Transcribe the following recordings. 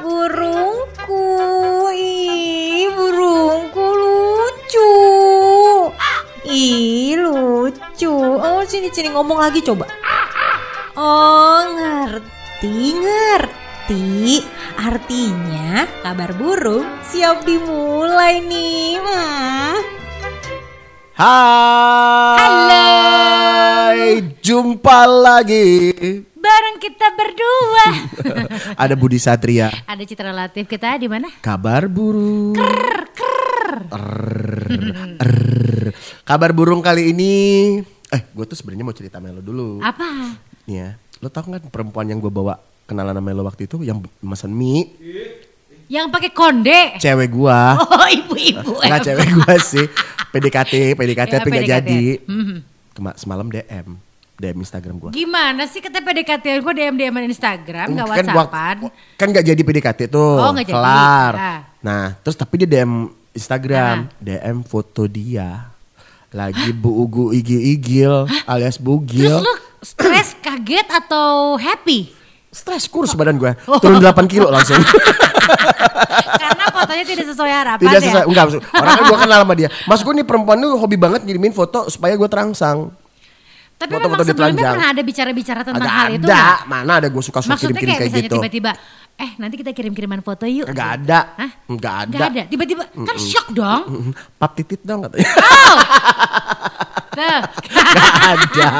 Burungku, ih burungku lucu. Ih lucu. Oh sini sini ngomong lagi coba. Oh ngerti ngerti. Artinya kabar burung siap dimulai nih. Hmm. Hai. Jumpa lagi. Berdua. Ada Budi Satria. Ada Citra Latif kita di mana? Kabar burung. Err. Kabar burung kali ini. Eh, gue tuh sebenarnya mau cerita Melo dulu. Apa? Nih ya, lo tau kan perempuan yang gue bawa kenalan sama Melo waktu itu yang mesen mie, Yang pakai konde. cewek gua. Oh ibu-ibu. Enggak cewek gua sih. PDKT, PDKT Ya, tapi nggak jadi. Mhm. Kema- semalam DM, DM Instagram gua. Gimana sih kata PDKT gue DM DM Instagram nggak kan WhatsAppan? kan nggak jadi PDKT tuh Oh, nggak jadi. kelar Ah. nah terus tapi dia DM Instagram DM foto dia lagi bu ugu igil igil alias bugil Terus lu stres, kaget atau happy? stres kurus badan gue Oh. turun 8 kilo langsung Karena fotonya tidak sesuai harapan tidak ya. sesuai enggak maksud- orang kan gue kenal sama dia mas gue nih perempuan tuh hobi banget ngirimin foto supaya gue terangsang Tapi memang sebelumnya pernah ada bicara-bicara tentang agak hal itu ada mana ada gue suka suka kirim Maksudnya kirim kayak kayak misalnya gitu tiba-tiba, eh nanti kita kirim-kiriman foto yuk. Nggak ada. Hah? Nggak ada. Nggak ada. Tiba-tiba, kan shock dong. pap titit dong katanya Tuh. Gak ada.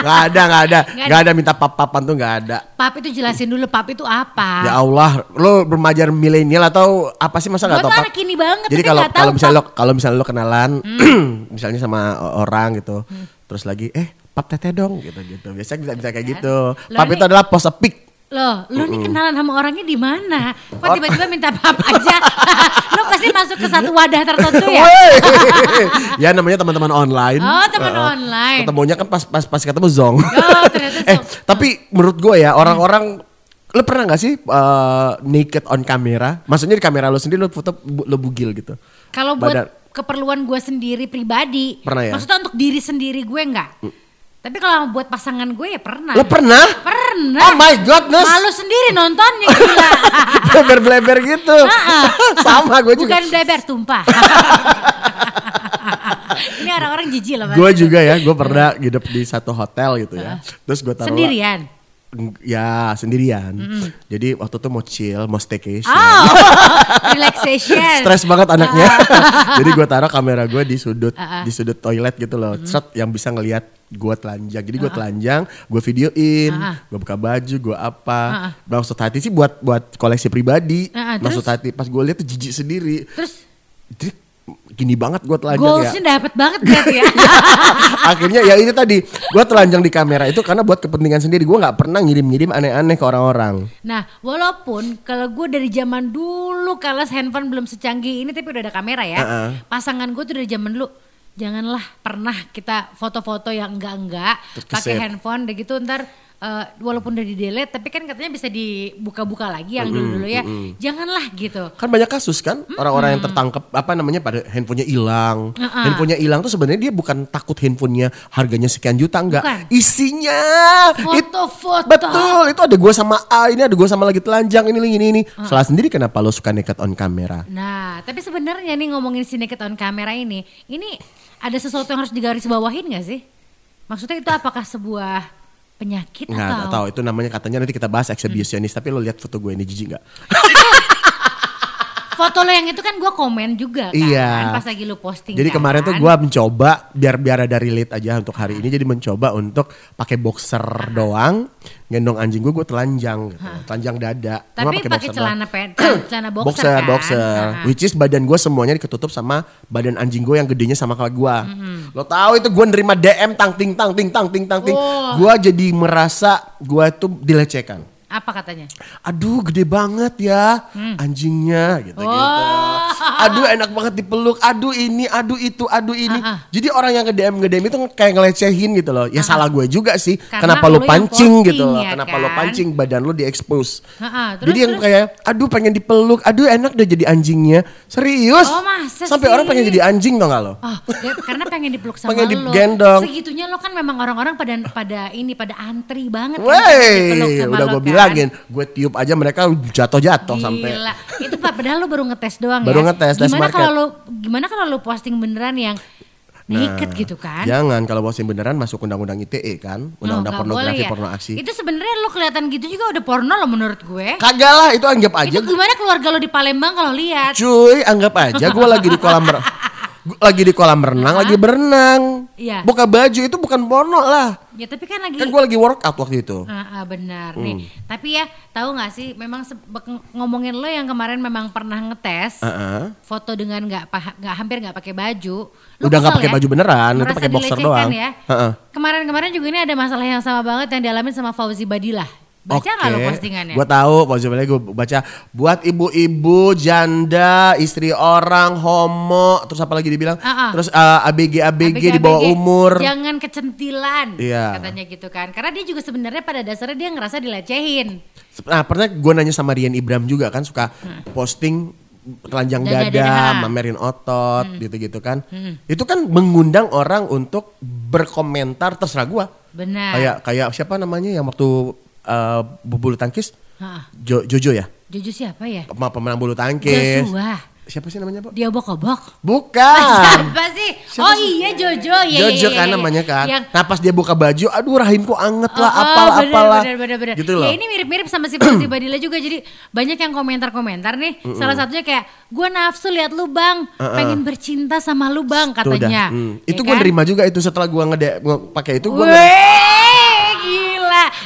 Gak ada, gak ada. Gak ada minta pap-papan tuh gak ada. Pap itu jelasin dulu, pap itu apa? Ya Allah, lo remaja milenial atau apa sih masa gak tau pap? anak ini banget, Jadi kalau kalau misalnya lo. Hmm. kalau misalnya lo kenalan, misalnya sama orang gitu, terus lagi eh pap teteh dong gitu gitu. Biasanya bisa bisa kayak gitu. Lo Pap nih- itu adalah pose pic. Loh, lu nih kenalan sama orangnya di mana? Kok Oh. tiba-tiba minta pap aja? lu pasti masuk ke satu wadah tertentu ya? Ya namanya teman-teman online. Oh, teman online. Ketemunya kan pas pas pas ketemu zong. Oh, ternyata eh, zong. tapi menurut gue ya orang-orang lo pernah gak sih eh, naked on kamera? Maksudnya di kamera lo sendiri lo foto lo bugil gitu. Kalau buat Badan- keperluan gue sendiri pribadi, Pernah ya? maksudnya untuk diri sendiri gue enggak. Tapi kalau buat pasangan gue ya pernah. Lo pernah? Pernah. Oh my godness. Malu sendiri nontonnya gila. Bleber-bleber gitu. Sama gue juga. Bukan bleber tumpah. Ini orang-orang jijik loh. Gue juga ya, gue pernah nginep di satu hotel gitu ya. Terus gue taruh Sendirian. Ya sendirian. Jadi waktu itu mau chill, mau staycation. Oh, relaxation. Stres banget anaknya. Jadi gue taruh kamera gue di sudut Ah, ah. di sudut toilet gitu loh. Set yang bisa ngelihat gue telanjang. Jadi gue telanjang, gue videoin, Ah, ah. gue buka baju, gue apa. Ah, ah. Maksud hati sih buat buat koleksi pribadi. Ah, ah, Maksud terus? hati pas gue lihat tuh jijik sendiri. Terus Jadi gini banget gue telanjang ya. goalsnya dapat banget berarti ya. Akhirnya ya ini tadi gue telanjang di kamera itu karena buat kepentingan sendiri. Gue nggak pernah ngirim-ngirim aneh-aneh ke orang-orang. Nah, walaupun kalau gue dari zaman dulu kalau handphone belum secanggih ini tapi udah ada kamera ya. Uh-uh. Pasangan gue tuh dari zaman dulu janganlah pernah kita foto-foto yang enggak-enggak pakai handphone deh gitu ntar eh, walaupun udah di delete tapi kan katanya bisa dibuka-buka lagi yang dulu-dulu ya. Janganlah gitu. Kan banyak kasus kan orang-orang yang tertangkap apa namanya pada handphonenya hilang. Uh-uh. Handphonenya hilang tuh sebenarnya dia bukan takut handphonenya harganya sekian juta enggak. Bukan. Isinya Foto-foto. Betul, itu ada gue sama A, ini ada gue sama lagi telanjang ini ini ini. Salah sendiri kenapa lo suka naked on kamera? Nah, tapi sebenarnya nih ngomongin si naked on kamera ini, ini ada sesuatu yang harus digarisbawahin gak sih? Maksudnya itu apakah sebuah penyakit Nggak, atau? nggak tahu itu namanya katanya nanti kita bahas exhibitionist tapi lo lihat foto gue ini jijik nggak? Foto lo yang itu kan gue komen juga kan Iya. pas lagi lu posting Jadi kan. kemarin tuh gue mencoba biar biar ada relate aja untuk hari ini jadi mencoba untuk pakai boxer doang gendong anjing gue gue telanjang gitu. telanjang dada Tapi pakai boxer celana pen, cel- celana boxer, boxer kan. boxer which is badan gue semuanya diketutup sama badan anjing gue yang gedenya sama kayak gue lo tahu itu gue nerima DM tang ting tang ting tang ting tang ting Oh. gue jadi merasa gue tuh dilecehkan Apa katanya? aduh gede banget ya anjingnya gitu gitu Hmm. Oh. aduh enak banget dipeluk aduh ini aduh itu aduh ini Ah, ah. jadi orang yang nge DM nge DM itu kayak ngelecehin gitu loh ya salah gue juga sih Karena kenapa lu yang pancing posting, gitu loh ya kenapa lu kan? pancing badan lu diekspos Ah, ah, terus, jadi yang terus? kayak aduh pengen dipeluk aduh enak udah jadi anjingnya serius Oh, masa sampai sih? orang pengen jadi anjing tau gak lo Oh, ya, karena pengen dipeluk sama Pengen lo. digendong. Segitunya lo kan memang orang-orang pada pada ini pada antri banget. kan, Wey, sama udah lo gue kan. bilang bilangin, gue tiup aja mereka jatuh-jatuh sampai. Itu Pak, padahal lu baru ngetes doang Baru ya. ngetes, tes Gimana kalau lu gimana kalau lu posting beneran yang naked gitu kan? Jangan kalau posting beneran masuk undang-undang ITE kan, Oh, undang-undang nggak pornografi ya? porno aksi. Itu sebenarnya lu kelihatan gitu juga udah porno lo menurut gue. Kagak lah, itu anggap aja. Itu gimana keluarga lo di Palembang kalau lihat? Cuy, anggap aja gue lagi di kolam gua lagi di kolam renang, lagi berenang. Iya. Buka baju itu bukan porno lah. Ya tapi kan lagi Kan gue lagi workout waktu itu. Ah, ah, benar Hmm. nih. Tapi ya tahu nggak sih, memang ngomongin lo yang kemarin memang pernah ngetes Heeh. foto dengan nggak nggak hampir nggak pakai baju. Lo Udah nggak pakai ya? baju beneran, itu pakai boxer doang. Ya. Heeh. Kemarin-kemarin juga ini ada masalah yang sama banget yang dialami sama Fauzi Badilah. Baca nggak lo postingannya? Gue tahu, postingannya gue baca buat ibu-ibu, janda, istri orang, homo, terus apa lagi dibilang? Ah. Terus uh, ABG, ABG di bawah ABG, umur. Jangan kecentilan, Iya. katanya gitu kan. Karena dia juga sebenarnya pada dasarnya dia ngerasa dilecehin. Nah, pernah gue nanya sama Rian Ibram juga kan suka posting telanjang Dada, dada, dada. mamerin otot, gitu-gitu kan. Itu kan mengundang orang untuk berkomentar terserah gua. Benar. Kayak kayak siapa namanya yang waktu uh, bulu tangkis? Jo- Jojo ya? Jojo siapa ya? Pem- Pemenang bulu tangkis. Joshua. Siapa sih namanya, Bu? Dia bokobok. Bukan. Siapa sih? Siapa oh sih? iya Jojo, ya Jojo ya, kan ya, ya. namanya kan. Yang Nah pas dia buka baju, aduh rahimku anget lah, Oh, apalah bener, apalah. Bener, bener, bener. Gitu loh. Ya ini mirip-mirip sama si Fauzi Badila juga. Jadi banyak yang komentar-komentar nih. Salah satunya kayak, gue nafsu lihat lu bang, pengen bercinta sama lu bang katanya. Hmm. Ya Itu gue kan? nerima juga itu setelah gue ngede pakai itu gue.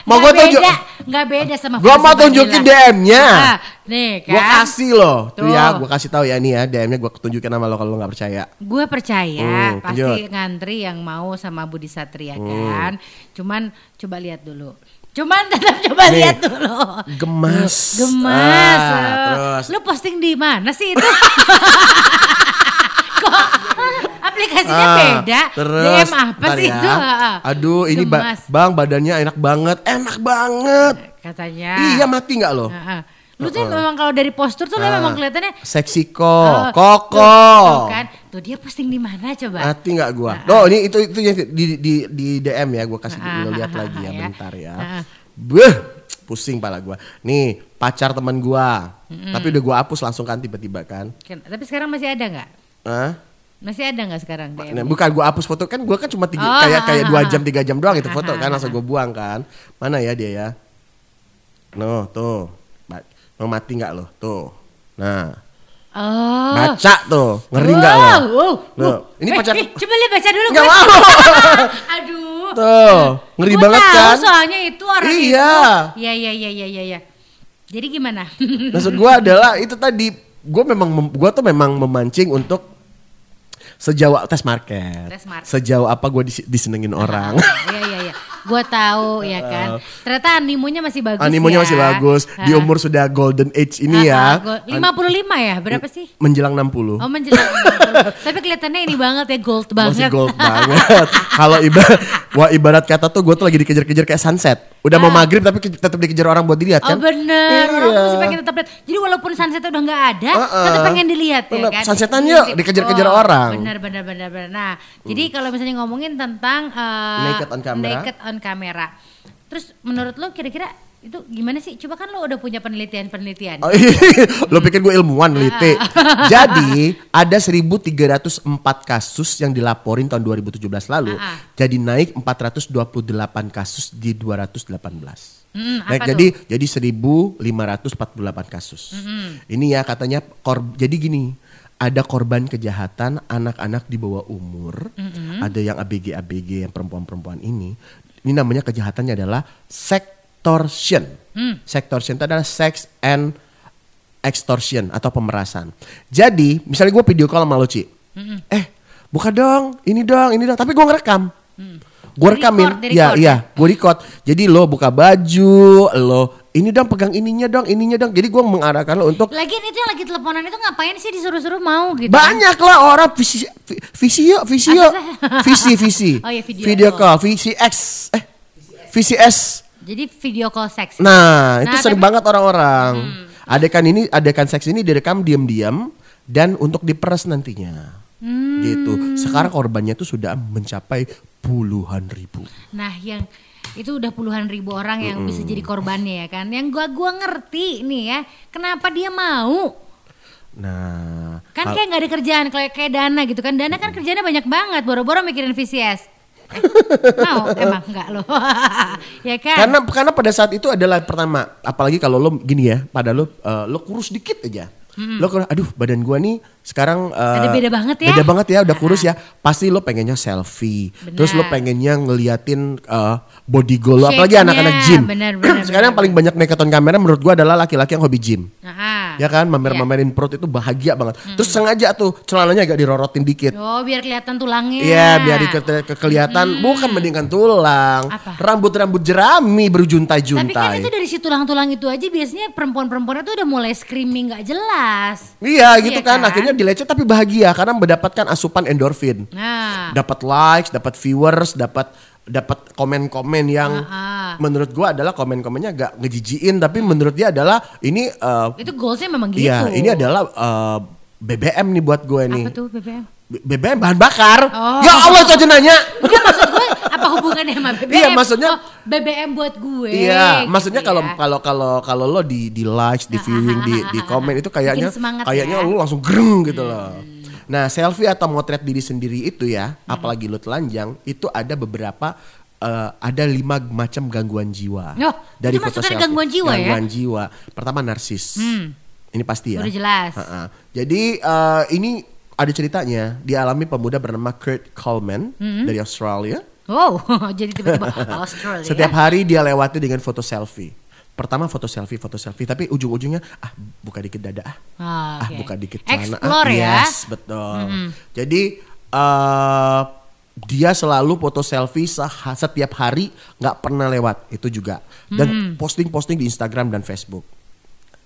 Mau gua tunjuk- Nggak beda sama Fauzi mau tunjukin DM-nya. Ah, nih kan. Gue kasih loh, tuh, Tuh. ya, gue kasih tahu ya nih ya DM-nya gue tunjukin sama lo kalau lo nggak percaya. Gue percaya Hmm, pasti ngantri yang mau sama Budi Satria Hmm. kan. Cuman coba lihat dulu. Cuman tetap coba Nih, lihat dulu. gemas. Gemas. Ah, terus. Lu posting di mana sih itu? Kok aplikasinya Ah, beda? Terus, DM apa sih ya. itu? Ah, Aduh, ini ba- bang badannya enak banget, enak banget. katanya. Iya mati nggak lo? Ah, ah. Lu tuh memang kalau dari postur tuh lu Ah. memang kelihatannya Seksi kok, Oh, koko. Tuh kan, tuh dia posting di mana coba? Mati nggak gua? Oh ini itu itu yang di di di DM ya, gua kasih Ah, lo lihat ah, lagi ah, ya, ya. bentar ya. Ah, ah. Beuh, pusing pala gua. Nih pacar teman gua, tapi udah gua hapus langsung kan tiba-tiba kan. Kan- Tapi sekarang masih ada nggak? Hah? Masih ada nggak sekarang DM? Nah, bukan gua hapus foto kan gua kan cuma tiga, Oh, kayak kayak dua ah, jam tiga jam doang itu ah, foto kan langsung gua buang kan. Mana ya dia ya? No tuh, mau mati nggak lo? Tuh, nah Oh. baca tuh, ngeri nggak lo? Wow, wow. Loh, ini Eh, pacar eh, coba lihat baca dulu. gue. mau. Aduh. Tuh, ngeri Gua banget tahu kan? Soalnya itu orang Iya. itu. Iya iya iya iya iya. iya. Jadi gimana? Maksud gua adalah itu tadi, gua memang mem- gua tuh memang memancing untuk sejauh tes market, Tes market. sejauh apa gua dis- disenengin orang. Iya iya iya. Gua tahu ya kan. Ternyata animonya masih bagus Animonya ya. masih bagus. Di Ah. umur sudah golden age ini ya. Ah, ah, gua- 55 ya? Berapa sih? Menjelang 60. Oh menjelang 60. Tapi kelihatannya ini banget ya gold Masih banget. gold banget. Kalau ibarat wah ibarat kata tuh gue tuh lagi dikejar-kejar kayak sunset. Udah mau maghrib tapi tetap dikejar orang buat dilihat Oh kan. bener, orang Iya. tuh masih pengen tetap lihat. Jadi walaupun sunset udah nggak ada, Uh-uh. tetap pengen dilihat Bener, ya kan. sunsetan yuk, dikejar-kejar orang. Hmm. Bener bener bener bener. Nah, jadi kalau misalnya ngomongin tentang eh, Naked on camera. naked on camera. Terus menurut lo kira-kira itu gimana sih? Coba kan lo udah punya penelitian-penelitian. Oh, iya. Lo pikir gue ilmuwan lite. Jadi ada 1304 kasus yang dilaporin tahun 2017 lalu. Ah, ah. Jadi naik 428 kasus di 218. Mm, Naik jadi jadi 1548 kasus. Ini ya katanya kor jadi gini, ada korban kejahatan anak-anak di bawah umur, ada yang ABG-ABG yang perempuan-perempuan ini. Ini namanya kejahatannya adalah sextortion. Sextortion itu adalah sex and extortion atau pemerasan. Jadi, misalnya gue video call sama lo, Ci. Eh, buka dong, ini dong, ini dong. Tapi gue ngerekam. Gue Di rekamin, record, di iya record. iya, gue record. Jadi lo buka baju, lo ini dong pegang ininya dong, ininya dong. Jadi gue mengarahkan lo untuk Lagian itu yang lagi teleponan itu ngapain sih disuruh-suruh mau gitu? banyak lah orang visi vi- visio visio visi visi Oh iya, video call VCX eh VCS Jadi video call seks. nah, itu Nah, sering tapi- banget orang-orang adegan ini adegan seks ini direkam diam-diam dan untuk diperes nantinya Hmm. gitu sekarang korbannya tuh sudah mencapai puluhan ribu Nah, yang itu udah puluhan ribu orang yang bisa jadi korbannya ya kan. Yang gua gua ngerti nih ya, kenapa dia mau? Nah, Kan kayak nggak ada kerjaan kayak kayak Dana gitu kan. Dana kan kerjanya banyak banget, boro-boro mikirin VCS. Eh, mau emang enggak lo. ya kan? karena karena pada saat itu adalah pertama, apalagi kalau lo gini ya, pada lo eh, lo kurus dikit aja. Lo kurus, aduh badan gua nih sekarang eh, Ada beda banget ya. Beda banget ya, udah kurus ya. Pasti lo pengennya selfie. Benar. Terus lo pengennya ngeliatin eh, body goal lo, apalagi anak-anak gym. benar, benar, sekarang yang benar. paling banyak naked on kamera menurut gua adalah laki-laki yang hobi gym. Aha. Ya kan, mamer-mamerin perut itu bahagia banget. Terus sengaja tuh celananya agak dirorotin dikit. Oh, biar kelihatan tulangnya. Iya, biar ke, ke- kelihatan bukan mendingan tulang. Rambut-rambut jerami Tapi kan berjuntai-juntai. itu dari si tulang-tulang itu aja biasanya perempuan-perempuan itu udah mulai screaming nggak jelas. Iya, gitu Iya kan. kan? Akhirnya dilecet tapi bahagia karena mendapatkan asupan endorfin. Nah, Dapat likes, dapat viewers, dapat dapat komen-komen yang Ah, ah. menurut gua adalah komen-komennya agak ngejijiin tapi menurut dia adalah ini eh, itu goalsnya memang gitu. iya, ini adalah eh, BBM nih buat gue nih. apa tuh BBM? BBM bahan bakar. Oh. Ya Allah itu aja nanya. Enggak maksud gue apa hubungannya sama BBM? Iya, maksudnya- oh, BBM buat gue. Iya, maksudnya gitu kalau ya. kalau kalau kalau lo di di likes, di viewing, di di komen itu kayaknya kayaknya ya. Hmm. lo langsung gereng gitu loh. Nah, selfie atau motret diri sendiri itu ya, apalagi lo telanjang, itu ada beberapa eh, ada lima macam gangguan jiwa. Oh, itu maksudnya gangguan jiwa ya? Gangguan jiwa. Pertama narsis. Hmm. Ini pasti ya. Udah jelas. Ha-ha. Jadi eh, ini ada ceritanya dialami pemuda bernama Kurt Coleman Hmm. dari Australia. Oh, jadi tiba-tiba Australia. Setiap hari dia lewati dengan foto selfie. Pertama foto selfie, foto selfie, tapi ujung-ujungnya ah buka dikit dada ah, Ah, ah oke. buka dikit celana. Explore ah, ya. Yes, betul. Jadi eh dia selalu foto selfie sah- setiap hari, nggak pernah lewat itu juga. Dan posting-posting di Instagram dan Facebook.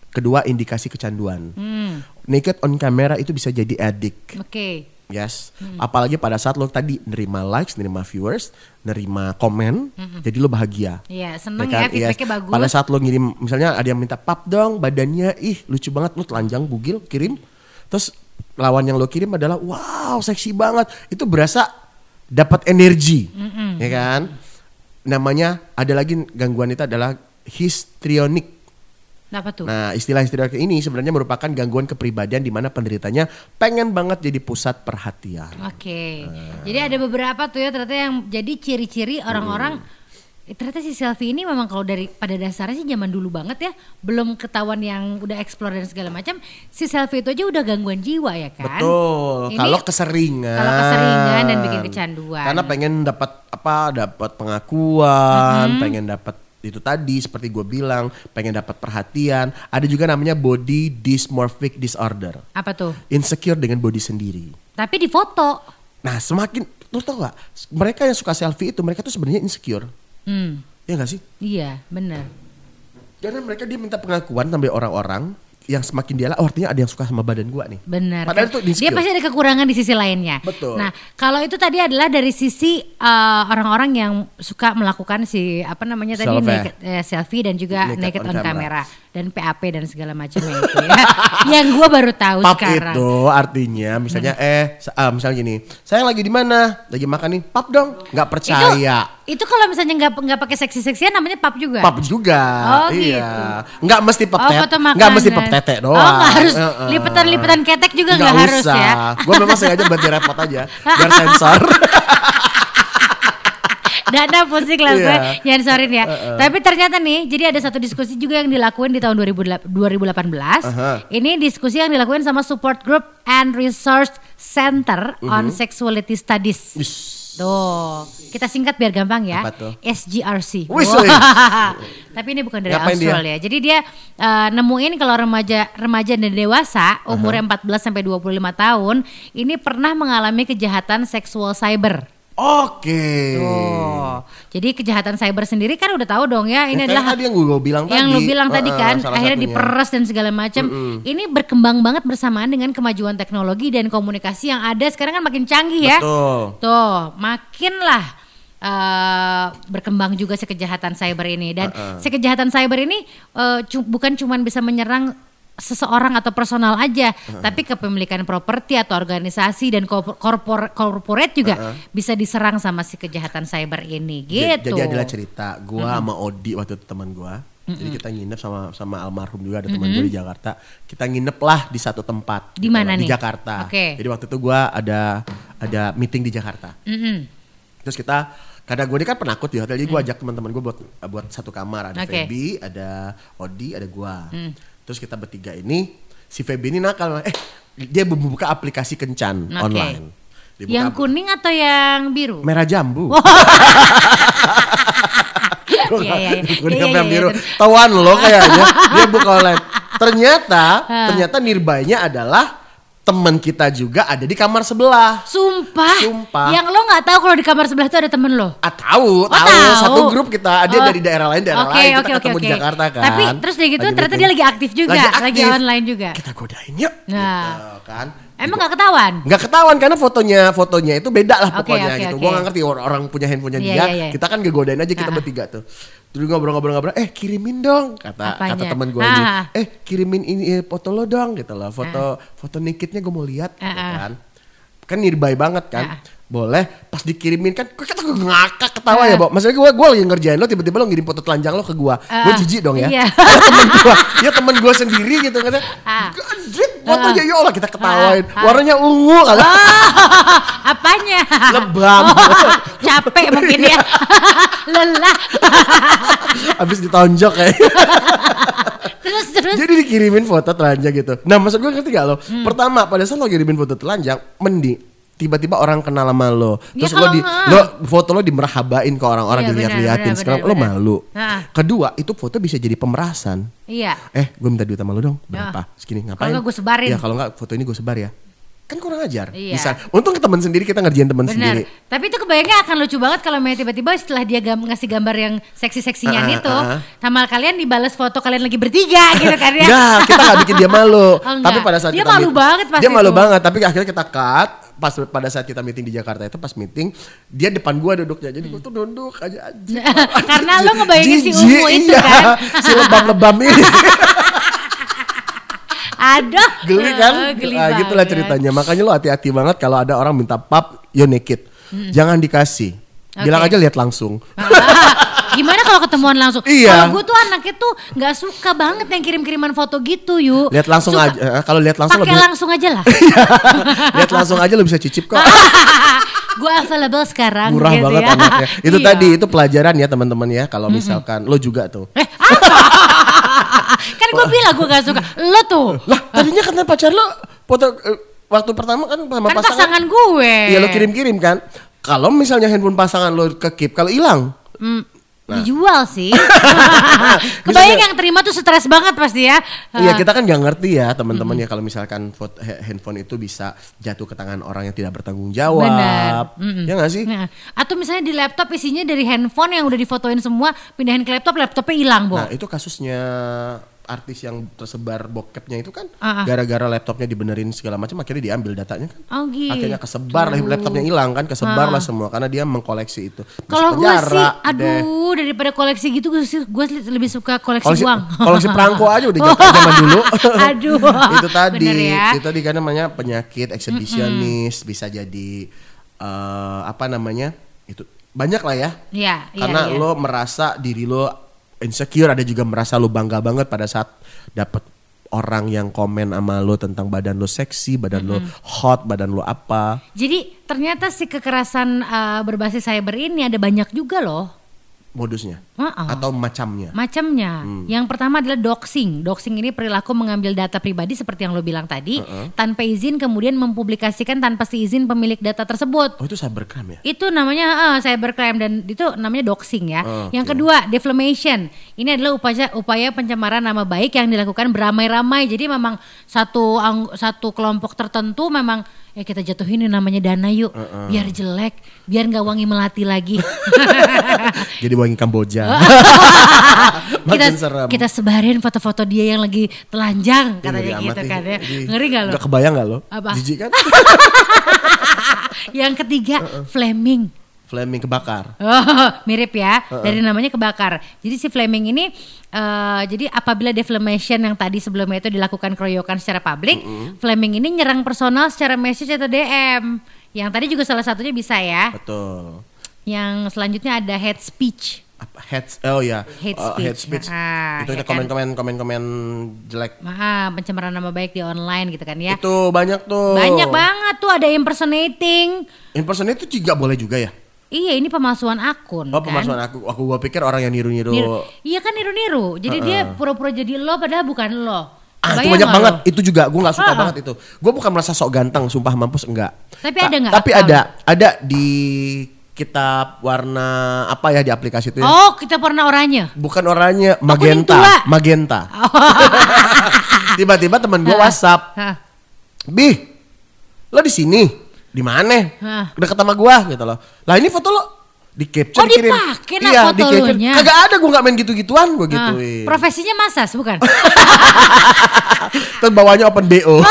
Kedua indikasi kecanduan. Hmm, Naked on camera itu bisa jadi addict. Oke. Yes, apalagi pada saat lo tadi nerima likes, nerima viewers, nerima komen, jadi lo bahagia. Iya, seneng kan? ya feedbacknya Yes. bagus. Pada saat lo ngirim, misalnya ada yang minta pap dong, badannya, ih lucu banget, lo telanjang, bugil, kirim. Terus lawan yang lo kirim adalah, wow seksi banget. Itu berasa dapat energi, ya kan? Namanya ada lagi gangguan itu adalah histrionik. Apa tuh? Nah, istilah histrionik ini sebenarnya merupakan gangguan kepribadian di mana penderitanya pengen banget jadi pusat perhatian. Oke. Jadi ada beberapa tuh ya ternyata yang jadi ciri-ciri orang-orang eh, ternyata si selfie ini memang kalau dari pada dasarnya sih zaman dulu banget ya, belum ketahuan yang udah explore dan segala macam, si selfie itu aja udah gangguan jiwa ya kan? Betul. Ini Kalau keseringan. kalau keseringan dan bikin kecanduan. Karena pengen dapat apa? Dapat pengakuan, pengen dapat itu tadi seperti gue bilang, pengen dapat perhatian. Ada juga namanya body dysmorphic disorder. apa tuh? Insecure dengan body sendiri. Tapi di foto. Nah, semakin lu tau gak? Mereka yang suka selfie itu mereka tuh sebenarnya insecure. Hmm. Ya gak sih? Iya, benar. Karena mereka dia minta pengakuan sampai orang-orang yang semakin dia lah, oh artinya ada yang suka sama badan gua nih. Benar. Padahal kan? itu dia pasti ada kekurangan di sisi lainnya. Betul. Nah, kalau itu tadi adalah dari sisi eh, orang-orang yang suka melakukan si apa namanya tadi naked, eh, selfie dan juga naked, Naked on, on camera. Dan PAP dan segala macamnya itu ya. yang gua baru tahu Pap sekarang. itu artinya misalnya eh sa- ah, misalnya gini, saya lagi di mana? Lagi makan nih, pap dong. Nggak percaya. Itu kalau misalnya nggak nggak pakai seksi-seksian namanya pap juga. Pap juga. Oh, iya. Nggak mesti pap Oh, tet- foto nggak mesti pap tete doang. Oh, nggak harus Heeh. lipetan-lipetan ketek juga nggak harus ya. Gue memang sengaja buat direpot aja, biar sensor. Dana pusing lah gue Iya. nyensorin ya. Tapi ternyata nih, jadi ada satu diskusi juga yang dilakuin di tahun 2008 2018. Aha. Ini diskusi yang dilakuin sama Support Group and Research Center Mhm. on Sexuality Studies. Ish. Tuh, kita singkat biar gampang ya. SGRC. Wih, wih. Tapi ini bukan dari Ngapain dia? Australia. Jadi dia eh, nemuin kalau remaja remaja dan dewasa umurnya 14 sampai 25 tahun ini pernah mengalami kejahatan seksual cyber. Oke. Tuh. Jadi kejahatan cyber sendiri kan udah tahu dong ya ini Ya, adalah tadi yang gue bilang yang tadi. lu bilang tadi Heeh, kan akhirnya satunya. diperes dan segala macam. Ini berkembang banget bersamaan dengan kemajuan teknologi dan komunikasi yang ada sekarang kan makin canggih ya. Betul. Tuh, makinlah eh berkembang juga si kejahatan cyber ini dan si kejahatan cyber ini cu- bukan cuman bisa menyerang seseorang atau personal aja, tapi kepemilikan properti atau organisasi dan korpor- korpor corporate juga bisa diserang sama si kejahatan cyber ini gitu. Jadi adalah cerita gua sama Odi waktu itu teman gua. Jadi kita nginep sama sama almarhum juga ada teman gua di Jakarta. Kita nginep lah di satu tempat. Di mana nih? Di Jakarta. Oke. Jadi waktu itu gua ada ada meeting di Jakarta. Mm-mm. Terus kita karena gue ini kan penakut di hotel, jadi gue ajak teman-teman gue buat buat satu kamar. Ada Hmm. Hmm. Feby, ada Odi, ada gua. Terus kita bertiga ini, si Feby ini nakal, eh dia membuka aplikasi kencan Oke. online. Dibuka Yang kuning atau yang biru? merah jambu. Iya, iya, iya. Kuning Iya, iya, iya, biru. Tawan lo kayaknya. Dia buka online. Ternyata, ternyata nirbaynya adalah teman kita juga ada di kamar sebelah. Sumpah. Sumpah. Yang lo nggak tahu kalau di kamar sebelah tuh ada temen lo. Ah tahu, Oh, tahu. tahu. Satu grup kita, dia Oh. dari daerah lain, daerah Oke, lain. Kita oke, ketemu oke, di oke. Jakarta kan. Tapi terus dia gitu Lagi ternyata meeting. dia lagi aktif juga, lagi aktif. online juga. Kita godain yuk. Nah. Gitu, kan. Emang nggak ketahuan? Nggak ketahuan karena fotonya fotonya itu beda lah Oke, pokoknya oke, gitu. oke. Gua nggak ngerti orang, orang punya handphonenya Iya, dia. iya, iya. Kita kan ngegodain aja kita Ah. bertiga tuh. Terus ngobrol-ngobrol-ngobrol, eh kirimin dong kata Apanya? kata teman gue ini. Ah. Eh kirimin ini eh, foto lo dong gitu loh. Foto foto nikitnya gue mau lihat gitu Ah, ah. kan. Kan nearby banget kan. Ah. Boleh pas dikirimin kan kok kita ngakak ketawa ya, Bo. Maksudnya gue gue lagi ngerjain lo tiba-tiba lo ngirim foto telanjang lo ke gue. Gue Ah. jijik dong ya. Iya. Ya temen gue, ya temen gue sendiri gitu kan. Ah. Gajit fotonya ya Allah kita ketawain. Ah, ah. Warnanya ungu kan. Apanya? Lebam. Oh, capek mungkin ya. Lelah. Habis ditonjok kayak. terus terus. Jadi dikirimin foto telanjang gitu. Nah maksud gue ngerti gak lo? Hmm. Pertama pada saat lo kirimin foto telanjang, mending tiba-tiba orang kenal sama lo. Ya, Terus lo kalau di nggak. lo foto lo dimerhabain ke orang-orang Iya, dilihat-liatin. benar, Sekarang benar, lo malu. Nah. Kedua itu foto bisa jadi pemerasan. Iya. Eh gue minta duit sama lo dong. Berapa? Segini ngapain? nggak gue sebarin. Ya kalau nggak foto ini gue sebar ya. Kan kurang ajar. Iya. Bisa. Untung ke teman sendiri kita ngerjain teman sendiri. Tapi itu kebayangnya akan lucu banget kalau Maya tiba-tiba setelah dia gam- ngasih gambar yang seksi-seksinya Ah, itu, ah, ah. sama kalian dibalas foto kalian lagi bertiga gitu kan ya. Enggak, kita gak bikin dia malu. Oh, enggak. tapi pada saat Dia kita malu banget Dia malu itu. banget, tapi akhirnya kita cut. Pas pada saat kita meeting di Jakarta itu pas meeting, dia depan gua duduknya. Jadi gua tuh duduk aja anjing. Karena lo ngebayangin si ungu itu iya. kan. si lebam-lebam ini. Aduh. Geli kan? Eh, Geli Ah, gitulah ceritanya. Makanya lo hati-hati banget kalau ada orang minta pap, yo naked. Jangan dikasih. Bilang aja lihat langsung. Gimana kalau ketemuan langsung? Iya. Kalau gue tuh anaknya tuh nggak suka banget yang kirim-kiriman foto gitu, yuk. Lihat langsung Suka- aja. Eh, Kalau lihat langsung Pakai lebih langsung aja lah. lihat langsung aja lo bisa cicip kok. gue available sekarang. Murah gitu banget ya. anaknya. Itu Iya. tadi itu pelajaran ya teman-teman ya. Kalau misalkan lo juga tuh. Eh, apa? kan gue bilang gue gak suka. Lo tuh. Lah tadinya kan pacar lo foto eh, waktu pertama kan sama Kan pasangan. pasangan gue. Iya lo kirim-kirim kan. Kalau misalnya handphone pasangan lo ke keep, kalau hilang, Hmm, Dijual sih. Kebayang yang terima tuh stres banget pasti ya. Iya Ah, kita kan nggak ngerti ya teman-teman ya kalau misalkan handphone itu bisa jatuh ke tangan orang yang tidak bertanggung jawab. Benar. Mm-mm. Ya nggak sih? Nah, atau misalnya di laptop isinya dari handphone yang udah difotoin semua, pindahin ke laptop, laptopnya hilang, Bo. Nah itu kasusnya artis yang tersebar bokepnya itu kan Ah, ah. gara-gara laptopnya dibenerin segala macam akhirnya diambil datanya kan. Oh gitu. Akhirnya kesebar lah laptopnya hilang kan kesebar lah semua karena dia mengkoleksi itu. Kalau gue sih, deh. aduh daripada koleksi gitu gue sih gue lebih suka koleksi, Koleksi, uang. koleksi perangko aja udah jatuh zaman dulu. Aduh. itu tadi, Bener ya. itu tadi kan namanya penyakit eksibisionis bisa jadi eh, apa namanya itu banyak lah ya. Iya, Karena iya. lo merasa diri lo insecure, ada juga merasa lo bangga banget pada saat dapat orang yang komen sama lo tentang badan lo seksi, badan lo hot, badan lo apa. Jadi ternyata si kekerasan uh, berbasis cyber ini ada banyak juga loh. modusnya Heeh. atau macamnya. Macamnya. Hmm. Yang pertama adalah doxing. Doxing ini perilaku mengambil data pribadi seperti yang lo bilang tadi, tanpa izin kemudian mempublikasikan tanpa seizin pemilik data tersebut. Oh itu cybercrime ya? Itu namanya eh, cybercrime dan itu namanya doxing ya. Oh, yang kedua, defamation. Ini adalah upaya upaya pencemaran nama baik yang dilakukan beramai-ramai. Jadi memang satu ang- satu kelompok tertentu memang ya kita jatuhin nih namanya dana yuk, biar jelek, biar nggak wangi melati lagi. Jadi wangi Kamboja. kita serem. kita sebarin foto-foto dia yang lagi telanjang Ih, katanya ngeri gitu amat nih. kan ya. Ngeri gak lo? Udah kebayang gak lo? Apa? Jijik kan? Yang ketiga, flaming. Flaming kebakar. Oh, mirip ya. Dari namanya kebakar. Jadi si flaming ini eh jadi apabila deflamation yang tadi sebelumnya itu dilakukan keroyokan secara publik, flaming ini nyerang personal secara message atau DM. Yang tadi juga salah satunya bisa ya. Betul. Yang selanjutnya ada hate speech. Apa head oh ya Hate Oh, speech. hate speech. Ah, itu ya ada kan? komen-komen komen-komen jelek Maha, pencemaran nama baik di online gitu kan ya. itu banyak tuh Banyak banget tuh ada impersonating. impersonate itu juga boleh juga ya Iya, ini pemalsuan akun oh kan. pemalsuan aku aku gua pikir orang yang niru-niru Niru- Iya kan niru-niru. Jadi dia pura-pura jadi lo padahal bukan lo. Ah, itu banyak banget. lo? Itu juga gue nggak suka Ah. banget itu. Gue bukan merasa sok ganteng, sumpah mampus enggak. Tapi Ta- ada nggak Tapi ada, ada di kitab warna apa ya di aplikasi itu ya? Oh, kita pernah oranye. Bukan oranye, kuning magenta, tua. magenta. Tiba-tiba teman gue WhatsApp, Hah. "Bih, lo di sini? Di mana? Hah. Deket sama gua gitu loh. Lah ini foto lo di capture Oh, dikirim. dipake nak iya, foto di capture. Kagak ada gue nggak main gitu-gituan gue Ah, gituin. profesinya masas bukan? Terus bawahnya open BO.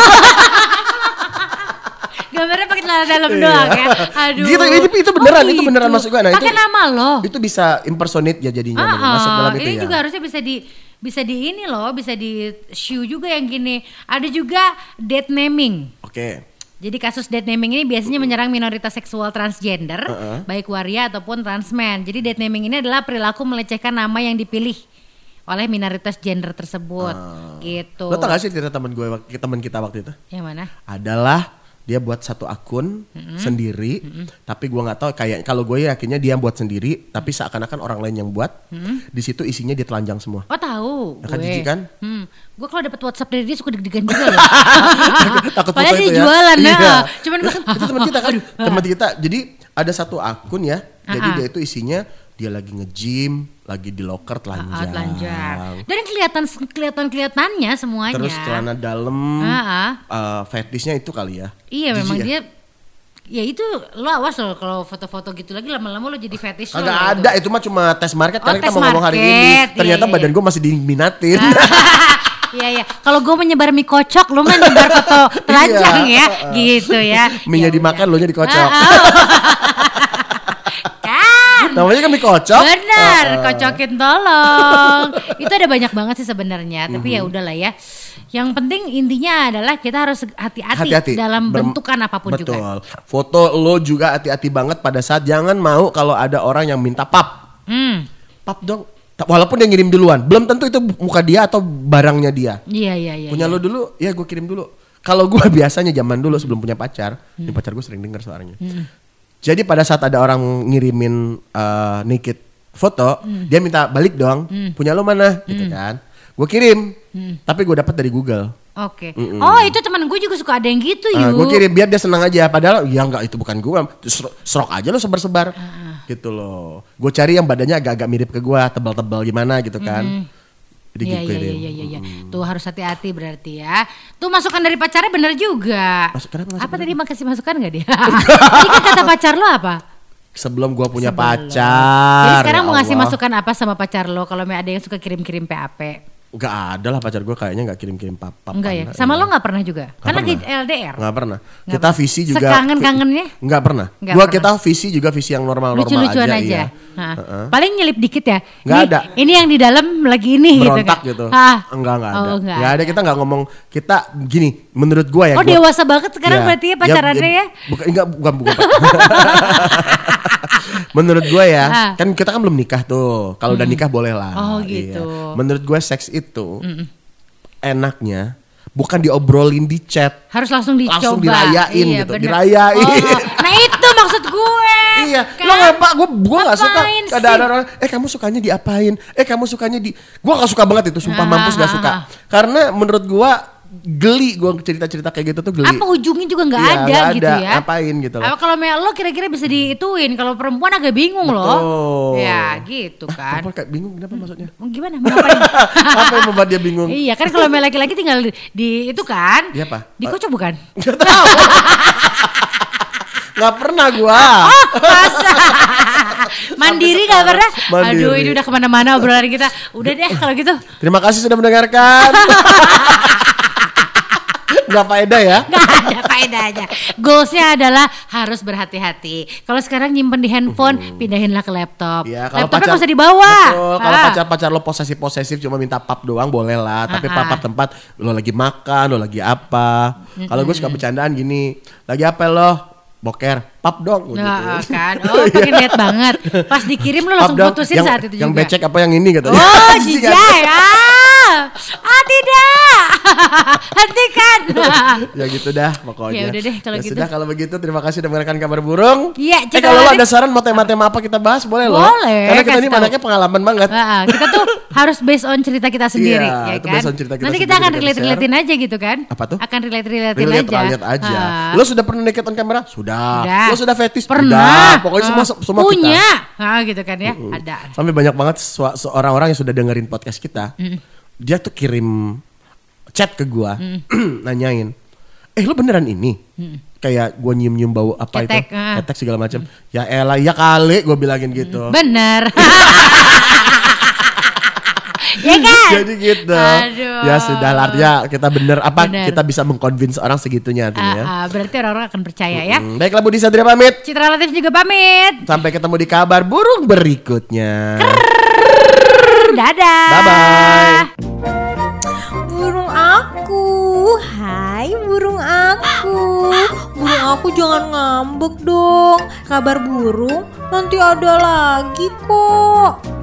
Gambarnya pakai celana dalam doang ya. Aduh. Gitu, itu- itu beneran, itu beneran masuk gua. Nah, pakai nama lo. itu bisa impersonate ya jadinya Ah, masuk dalam itu ini ya. juga harusnya bisa di bisa di ini loh, bisa di shoe juga yang gini. Ada juga dead naming. Oke. Jadi kasus dead naming ini biasanya menyerang minoritas seksual transgender, Uh-uh. baik waria ataupun transmen. Jadi dead naming ini adalah perilaku melecehkan nama yang dipilih oleh minoritas gender tersebut, gitu. Lo tau gak sih cerita teman gue teman kita waktu itu? Yang mana? Adalah dia buat satu akun sendiri, tapi gua nggak tahu kayak kalau gue yakinnya dia buat sendiri, tapi seakan-akan orang lain yang buat. Di situ isinya dia telanjang semua. Oh tahu, Ya kan, gue. jijik kan? Hmm, gue kalau dapat WhatsApp dari dia suka deg-degan juga loh. Takut Padahal dia itu ya. jualan, Iya. nah. Cuman gue itu teman kita kan, teman kita. Jadi ada satu akun ya, jadi dia itu isinya dia lagi nge-gym, lagi di locker Ah, telanjang. telanjang. Dan kelihatan kelihatan kelihatannya semuanya. Terus celana dalam, Ah, ah. eh, fetishnya itu kali ya. Iya Jijik memang ya? dia Ya itu lo awas loh kalau foto-foto gitu lagi lama-lama lo jadi fetish lo. Agak loh ada itu mah cuma tes market Oh, karena kita tes mau ngomong hari ini. market. Ternyata Iya, iya, badan iya. gue masih diminatin. Iya iya. Kalau gue menyebar mie kocok, lo mah nyebar foto telanjang Iya. ya, gitu ya. Mie-nya Ya dimakan, udah. lo nya dikocok. Ah, oh. Namanya kan mie kocok. Benar, ah. kocokin tolong. Itu ada banyak banget sih sebenarnya, tapi Mhm. ya udahlah ya. Yang penting intinya adalah kita harus hati-hati Hati-hati dalam Berm- bentukan apa pun Betul. juga. Foto lo juga hati-hati banget pada saat jangan mau kalau ada orang yang minta pap. Hmm. Pap dong. Walaupun dia ngirim duluan, belum tentu itu muka dia atau barangnya dia. Iya iya iya. punya iya. lo dulu, ya gue kirim dulu. Kalau gue biasanya zaman dulu sebelum punya pacar, Hmm. pacar gue sering denger suaranya. Jadi pada saat ada orang ngirimin uh, naked foto, Hmm. dia minta balik dong. Punya lo mana? Gitu kan. Gue kirim, Hmm. tapi gue dapat dari Google. Oke. Mm-mm. Oh itu teman gue juga suka ada yang gitu Uh, yuk. gue kirim biar dia senang aja. Padahal ya enggak itu bukan gue. Serok aja lo sebar-sebar. Gitu loh. Gue cari yang badannya agak-agak mirip ke gue, tebal-tebal gimana gitu kan. Jadi Iya gue iya kirim. iya iya iya. Tuh harus hati-hati berarti ya. Tuh masukan dari pacarnya bener juga. Masuk- kenapa masuk apa tadi makasih masukan gak dia? tadi kan kata pacar lo apa? Sebelum gue punya Sebelum. pacar. Jadi sekarang ya mau ngasih masukan apa sama pacar lo kalau ada yang suka kirim-kirim PAP? Gak ada lah pacar gue kayaknya gak kirim-kirim pap pap Enggak ya? Sama lo nggak pernah juga? Kan lagi pernah. LDR. Nggak pernah. Kita pernah. visi juga. Sekangen-kangennya? Nggak pernah. Nggak Gua pernah. kita visi juga visi yang normal-normal Lucu-lucuan aja. aja. iya. Nah, Heeh. Paling nyelip dikit ya. Nggak Ini- ada. Ini yang di dalam lagi ini Berontak gitu. gitu. kan? Ah. Enggak enggak ada. Oh, nggak Nggak ada. Kita nggak ngomong kita gini. Menurut gue ya. Oh gua- dewasa banget sekarang Iya. berarti ya pacarannya ya? Bukan enggak bukan bukan. Menurut gue ya, kan kita kan belum nikah tuh. Kalau udah nikah boleh lah. Oh, Iya. gitu. Menurut gue seks itu enaknya bukan diobrolin di chat. Harus langsung dicoba. Langsung dirayain Iya, gitu, bener. dirayain. Oh, nah itu maksud gue. Iya, kan? lo ngapa? Gue gue nggak suka. Ada ada orang, eh kamu sukanya diapain? Eh kamu sukanya di? Gue nggak suka banget itu, sumpah Ah, mampus nggak ah, suka. ah. Karena menurut gue geli gue cerita-cerita kayak gitu tuh geli. Apa ujungnya juga nggak Iya, ada nggak gitu ada. ya? Ngapain gitu loh. Kalau lo kira-kira bisa diituin? Kalau perempuan agak bingung loh. Betul. Ya gitu kan. Perempuan kayak bingung kenapa maksudnya? Gimana? Mau apa yang membuat dia bingung? iya kan kalau laki-laki tinggal di, di itu kan? Di apa? Dikocok bukan? Gak tahu. Gak pernah gua. Oh, masa? Mandiri gak pernah? Mandiri. Aduh ini udah ke mana-mana obrolan kita. Udah deh kalau gitu. Terima kasih sudah mendengarkan. Gak faedah ya? Gak ada faedahnya. Goalsnya adalah harus berhati-hati. Kalau sekarang nyimpen di handphone, pindahinlah ke laptop. Ya, kalau Laptopnya pacar usah dibawa. Betul, kalau Ah. pacar pacar lo posesif posesif cuma minta pap doang boleh lah. Tapi Ah, pap ah. pap tempat lo lagi makan, lo lagi apa. Kalau gue suka bercandaan gini, lagi apa lo? Boker, pap dong. gitu. Nah, kan. Oh, pengen lihat banget. Pas dikirim lo langsung putusin yang, saat itu yang juga. becek apa yang ini katanya. Oh, Anjing, jijai. Ah, tidak. Hentikan. ya gitu dah pokoknya. Ya udah deh, kalau Ya gitu. sudah kalau begitu terima kasih sudah mendengarkan kabar burung. Iya, Eh kalau lo ada saran mau tema-tema apa kita bahas boleh loh. Boleh, Karena kita ini anaknya pengalaman banget. Ah, kita tuh harus based on cerita kita sendiri, Iya, ya itu kan? based on cerita kita Nanti kita akan relate relatein aja gitu kan? Apa tuh? Akan relate relatein aja. lihat aja. Lo sudah pernah naked on camera? Sudah. Udah. Lo sudah fetish? Pernah. Pokoknya semua semua punya. kita. Ah, gitu kan ya? Ada. Sampai banyak banget sua- seorang orang yang sudah dengerin podcast kita. Dia tuh kirim chat ke gua nanyain, "Eh, lo beneran ini?" Kayak gua nyium-nyium bau apa Ketek, itu? ah. Ketek segala macam. Ya elah, ya kali gua bilangin gitu. Bener. ya kan? Jadi gitu. Aduh. Ya sudah lah ya kita bener apa Bener. kita bisa mengconvince orang segitunya artinya ya. Ah, ah, berarti orang-orang akan percaya ya. Hmm, baiklah Budi Satria pamit. Citra Latif juga pamit. Sampai ketemu di kabar burung berikutnya. Dadah. Bye bye. Burung aku, hai burung aku. Burung aku jangan ngambek dong. Kabar burung nanti ada lagi kok.